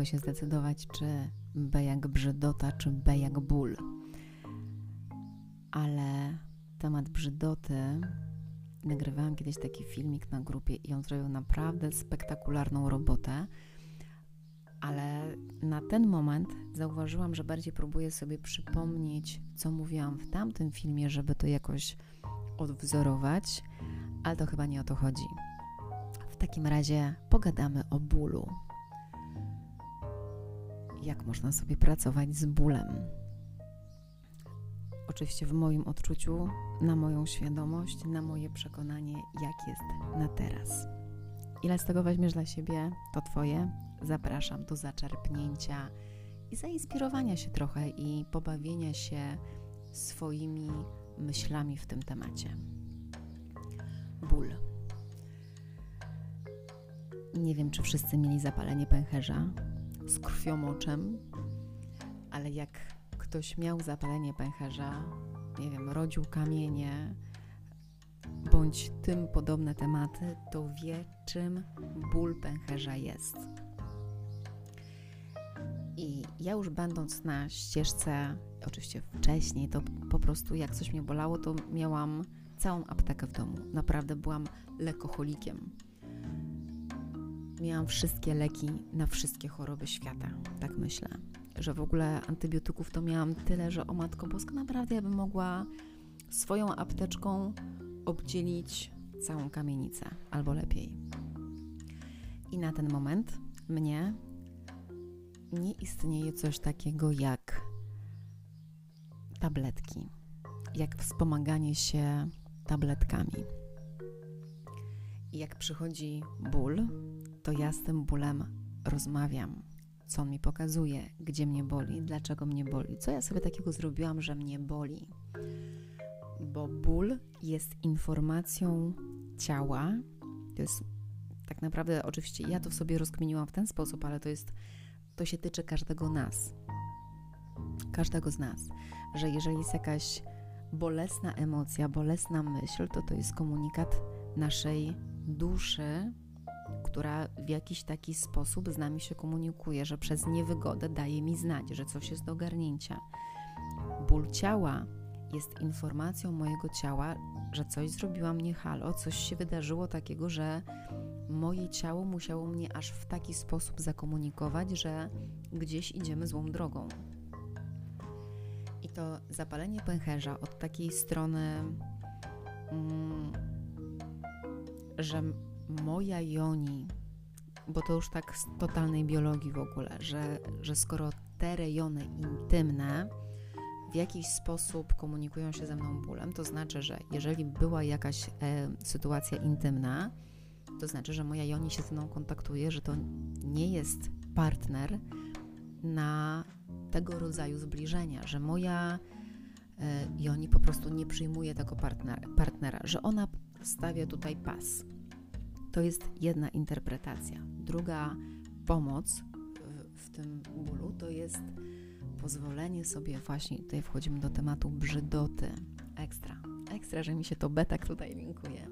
mogę się zdecydować, czy B jak brzydota, czy B jak ból. Ale temat brzydoty nagrywałam kiedyś taki filmik na grupie i on zrobił naprawdę spektakularną robotę. Ale na ten moment zauważyłam, że bardziej próbuję sobie przypomnieć, co mówiłam w tamtym filmie, żeby to jakoś odwzorować, ale to chyba nie o to chodzi. W takim razie pogadamy o bólu. Jak można sobie pracować z bólem? Oczywiście w moim odczuciu, na moją świadomość, na moje przekonanie, jak jest na teraz. Ile z tego weźmiesz dla siebie, to Twoje. Zapraszam do zaczerpnięcia i zainspirowania się trochę i pobawienia się swoimi myślami w tym temacie. Ból. Nie wiem, czy wszyscy mieli zapalenie pęcherza z krwiomoczem, ale jak ktoś miał zapalenie pęcherza, nie wiem, rodził kamienie, bądź tym podobne tematy, to wie, czym ból pęcherza jest. I ja już będąc na ścieżce, oczywiście wcześniej, to po prostu jak coś mnie bolało, to miałam całą aptekę w domu. Naprawdę byłam lekoholikiem. Miałam wszystkie leki na wszystkie choroby świata, tak myślę. Że w ogóle antybiotyków to miałam tyle, że o Matko Boska, naprawdę ja bym mogła swoją apteczką obdzielić całą kamienicę, albo lepiej. I na ten moment mnie nie istnieje coś takiego jak tabletki, jak wspomaganie się tabletkami. I jak przychodzi ból, to ja z tym bólem rozmawiam, co on mi pokazuje, gdzie mnie boli, dlaczego mnie boli, co ja sobie takiego zrobiłam, że mnie boli. Bo ból jest informacją ciała. To jest tak naprawdę, oczywiście ja to sobie rozkminiłam w ten sposób, ale to jest, to się tyczy każdego nas. Każdego z nas, że jeżeli jest jakaś bolesna emocja, bolesna myśl, to to jest komunikat naszej duszy, która w jakiś taki sposób z nami się komunikuje, że przez niewygodę daje mi znać, że coś jest do ogarnięcia. Ból ciała jest informacją mojego ciała, że coś zrobiłam nie halo, coś się wydarzyło takiego, że moje ciało musiało mnie aż w taki sposób zakomunikować, że gdzieś idziemy złą drogą. I to zapalenie pęcherza od takiej strony, mm, że moja joni, bo to już tak z totalnej biologii w ogóle, że, że skoro te rejony intymne w jakiś sposób komunikują się ze mną bólem, to znaczy, że jeżeli była jakaś e, sytuacja intymna, to znaczy, że moja joni się ze mną kontaktuje, że to nie jest partner na tego rodzaju zbliżenia, że moja e, joni po prostu nie przyjmuje tego partnera, partnera że ona stawia tutaj pas to jest jedna interpretacja. Druga pomoc w, w tym bólu to jest pozwolenie sobie, właśnie tutaj wchodzimy do tematu brzydoty. Ekstra. Ekstra, że mi się to betak tutaj linkuje.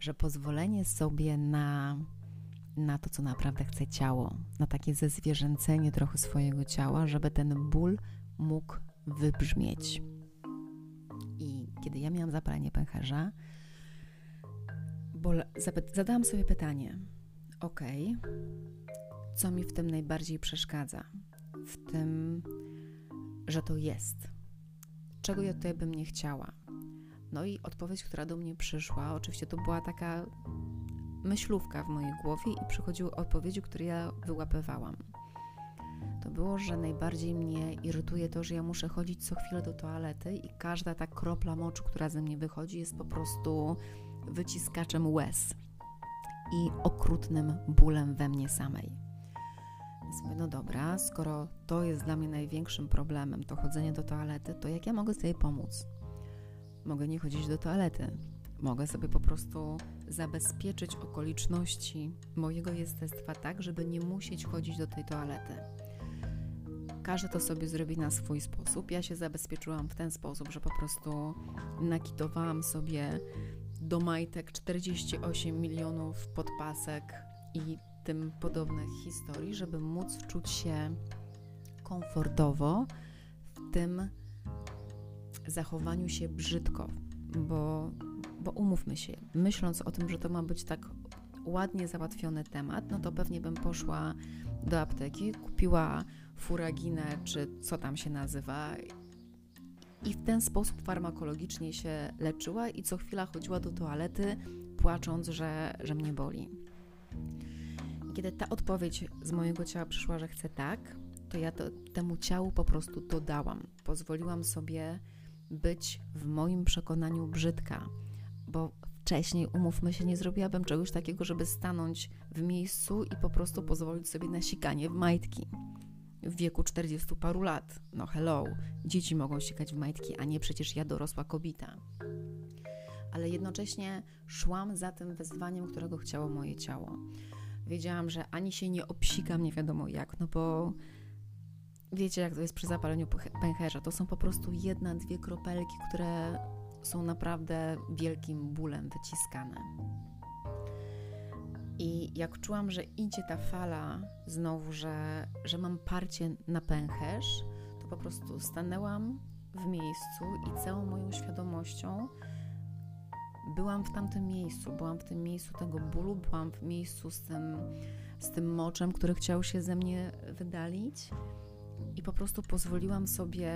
Że pozwolenie sobie na, na to, co naprawdę chce ciało, na takie zezwierzęcenie trochę swojego ciała, żeby ten ból mógł wybrzmieć. I kiedy ja miałam zapalenie pęcherza, bo zadałam sobie pytanie: OK, co mi w tym najbardziej przeszkadza? W tym, że to jest. Czego ja tutaj bym nie chciała? No i odpowiedź, która do mnie przyszła, oczywiście to była taka myślówka w mojej głowie i przychodziły odpowiedzi, które ja wyłapywałam. To było, że najbardziej mnie irytuje to, że ja muszę chodzić co chwilę do toalety i każda ta kropla moczu, która ze mnie wychodzi, jest po prostu wyciskaczem łez i okrutnym bólem we mnie samej. Więc mówię, no dobra, skoro to jest dla mnie największym problemem, to chodzenie do toalety, to jak ja mogę sobie pomóc? Mogę nie chodzić do toalety. Mogę sobie po prostu zabezpieczyć okoliczności mojego jestestwa tak, żeby nie musieć chodzić do tej toalety. Każdy to sobie zrobi na swój sposób. Ja się zabezpieczyłam w ten sposób, że po prostu nakitowałam sobie do majtek 48 milionów podpasek i tym podobnych historii, żeby móc czuć się komfortowo w tym zachowaniu się brzydko, bo, bo umówmy się, myśląc o tym, że to ma być tak ładnie załatwiony temat, no to pewnie bym poszła do apteki, kupiła furaginę, czy co tam się nazywa, i w ten sposób farmakologicznie się leczyła i co chwila chodziła do toalety, płacząc, że, że mnie boli. I kiedy ta odpowiedź z mojego ciała przyszła, że chcę tak, to ja to, temu ciału po prostu dodałam. Pozwoliłam sobie być w moim przekonaniu brzydka, bo wcześniej, umówmy się, nie zrobiłabym czegoś takiego, żeby stanąć w miejscu i po prostu pozwolić sobie na sikanie w majtki w wieku 40 paru lat. No hello, dzieci mogą sikać w majtki, a nie przecież ja dorosła kobieta. Ale jednocześnie szłam za tym wezwaniem, którego chciało moje ciało. Wiedziałam, że ani się nie obsikam, nie wiadomo jak, no bo wiecie, jak to jest przy zapaleniu pęcherza. To są po prostu jedna, dwie kropelki, które są naprawdę wielkim bólem wyciskane. I jak czułam, że idzie ta fala znowu, że, że mam parcie na pęcherz, to po prostu stanęłam w miejscu i całą moją świadomością byłam w tamtym miejscu, byłam w tym miejscu tego bólu, byłam w miejscu z tym, z tym moczem, który chciał się ze mnie wydalić. I po prostu pozwoliłam sobie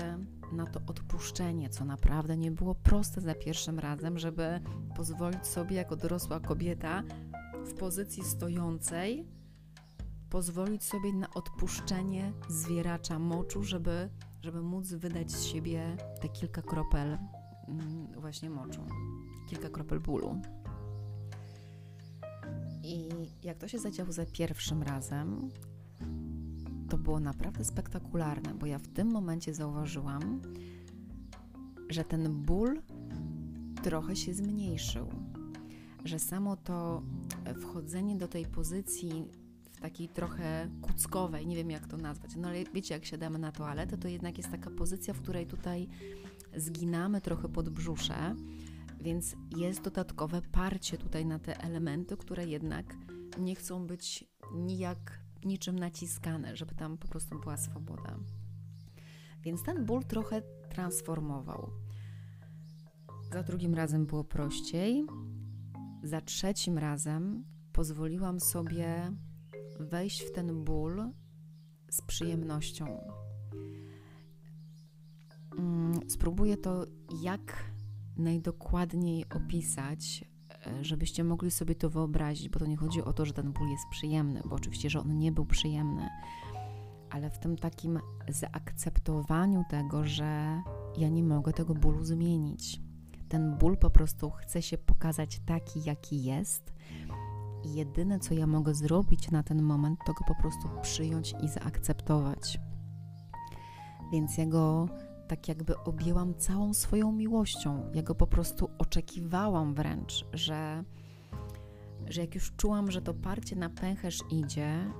na to odpuszczenie, co naprawdę nie było proste za pierwszym razem, żeby pozwolić sobie jako dorosła kobieta w pozycji stojącej pozwolić sobie na odpuszczenie zwieracza moczu, żeby, żeby móc wydać z siebie te kilka kropel mm, właśnie moczu, kilka kropel bólu. I jak to się zadziało za pierwszym razem, to było naprawdę spektakularne, bo ja w tym momencie zauważyłam, że ten ból trochę się zmniejszył że samo to wchodzenie do tej pozycji w takiej trochę kuckowej, nie wiem jak to nazwać, no ale wiecie, jak siadamy na toaletę, to jednak jest taka pozycja, w której tutaj zginamy trochę pod brzusze, więc jest dodatkowe parcie tutaj na te elementy, które jednak nie chcą być nijak niczym naciskane, żeby tam po prostu była swoboda. Więc ten ból trochę transformował. Za drugim razem było prościej, za trzecim razem pozwoliłam sobie wejść w ten ból z przyjemnością. Mm, spróbuję to jak najdokładniej opisać, e, żebyście mogli sobie to wyobrazić, bo to nie chodzi o to, że ten ból jest przyjemny, bo oczywiście, że on nie był przyjemny, ale w tym takim zaakceptowaniu tego, że ja nie mogę tego bólu zmienić ten ból po prostu chce się pokazać taki, jaki jest. I jedyne, co ja mogę zrobić na ten moment, to go po prostu przyjąć i zaakceptować. Więc ja go tak jakby objęłam całą swoją miłością. Ja go po prostu oczekiwałam wręcz, że, że jak już czułam, że to parcie na pęcherz idzie,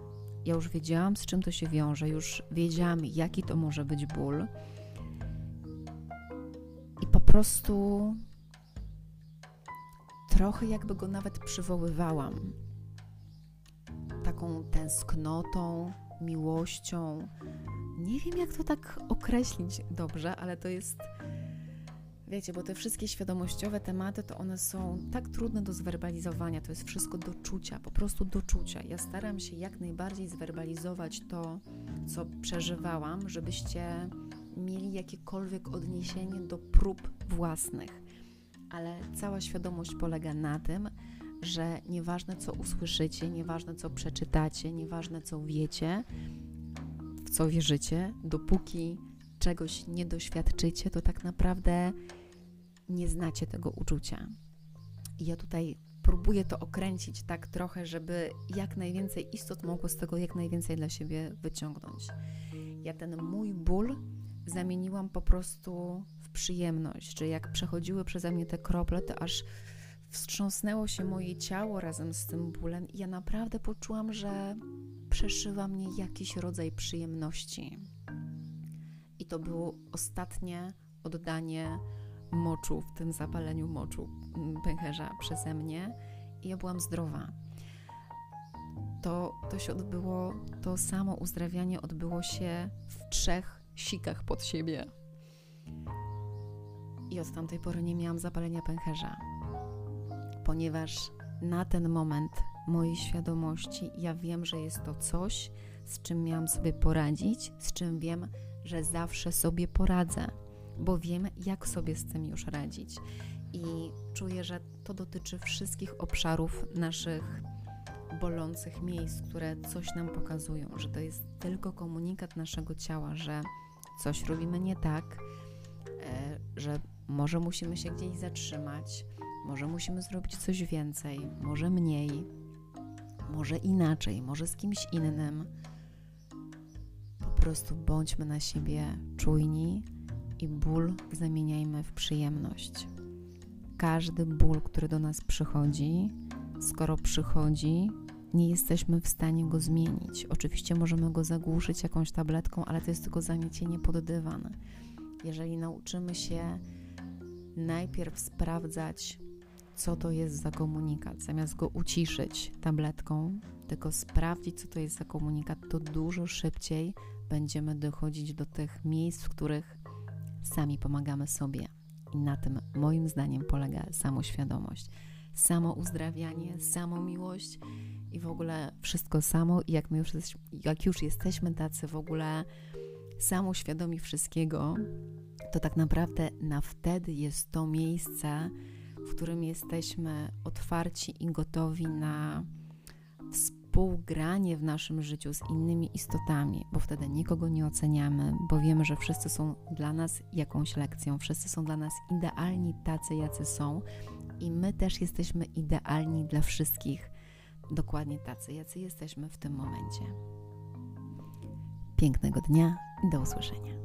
ja już wiedziałam, z czym to się wiąże, już wiedziałam, jaki to może być ból prostu trochę jakby go nawet przywoływałam. Taką tęsknotą, miłością. Nie wiem, jak to tak określić dobrze, ale to jest. Wiecie, bo te wszystkie świadomościowe tematy, to one są tak trudne do zwerbalizowania, to jest wszystko do czucia, po prostu do czucia. Ja staram się jak najbardziej zwerbalizować to, co przeżywałam, żebyście mieli jakiekolwiek odniesienie do prób własnych. Ale cała świadomość polega na tym, że nieważne co usłyszycie, nieważne co przeczytacie, nieważne co wiecie, w co wierzycie, dopóki czegoś nie doświadczycie, to tak naprawdę nie znacie tego uczucia. I ja tutaj próbuję to okręcić tak trochę, żeby jak najwięcej istot mogło z tego jak najwięcej dla siebie wyciągnąć. Ja ten mój ból zamieniłam po prostu w przyjemność, że jak przechodziły przeze mnie te krople, to aż wstrząsnęło się moje ciało razem z tym bólem i ja naprawdę poczułam, że przeszywa mnie jakiś rodzaj przyjemności. I to było ostatnie oddanie moczu w tym zapaleniu moczu mm, pęcherza przeze mnie i ja byłam zdrowa to, to się odbyło, to samo uzdrawianie odbyło się w trzech sikach pod siebie. I od tamtej pory nie miałam zapalenia pęcherza, ponieważ na ten moment mojej świadomości ja wiem, że jest to coś, z czym miałam sobie poradzić, z czym wiem, że zawsze sobie poradzę, bo wiem, jak sobie z tym już radzić. I czuję, że to dotyczy wszystkich obszarów naszych bolących miejsc, które coś nam pokazują, że to jest tylko komunikat naszego ciała, że coś robimy nie tak, e, że może musimy się gdzieś zatrzymać, może musimy zrobić coś więcej, może mniej, może inaczej, może z kimś innym. Po prostu bądźmy na siebie czujni i ból zamieniajmy w przyjemność. Każdy ból, który do nas przychodzi, skoro przychodzi, nie jesteśmy w stanie go zmienić. Oczywiście możemy go zagłuszyć jakąś tabletką, ale to jest tylko zamiecienie pod dywan. Jeżeli nauczymy się najpierw sprawdzać, co to jest za komunikat, zamiast go uciszyć tabletką, tylko sprawdzić, co to jest za komunikat, to dużo szybciej będziemy dochodzić do tych miejsc, w których sami pomagamy sobie. I na tym, moim zdaniem, polega samoświadomość, samo uzdrawianie, samo miłość i w ogóle wszystko samo. I jak my już, jak już jesteśmy tacy w ogóle samoświadomi wszystkiego, to tak naprawdę na wtedy jest to miejsce, w którym jesteśmy otwarci i gotowi na współgranie w naszym życiu z innymi istotami, bo wtedy nikogo nie oceniamy, bo wiemy, że wszyscy są dla nas jakąś lekcją, wszyscy są dla nas idealni tacy, jacy są, i my też jesteśmy idealni dla wszystkich, dokładnie tacy, jacy jesteśmy w tym momencie. Pięknego dnia i do usłyszenia.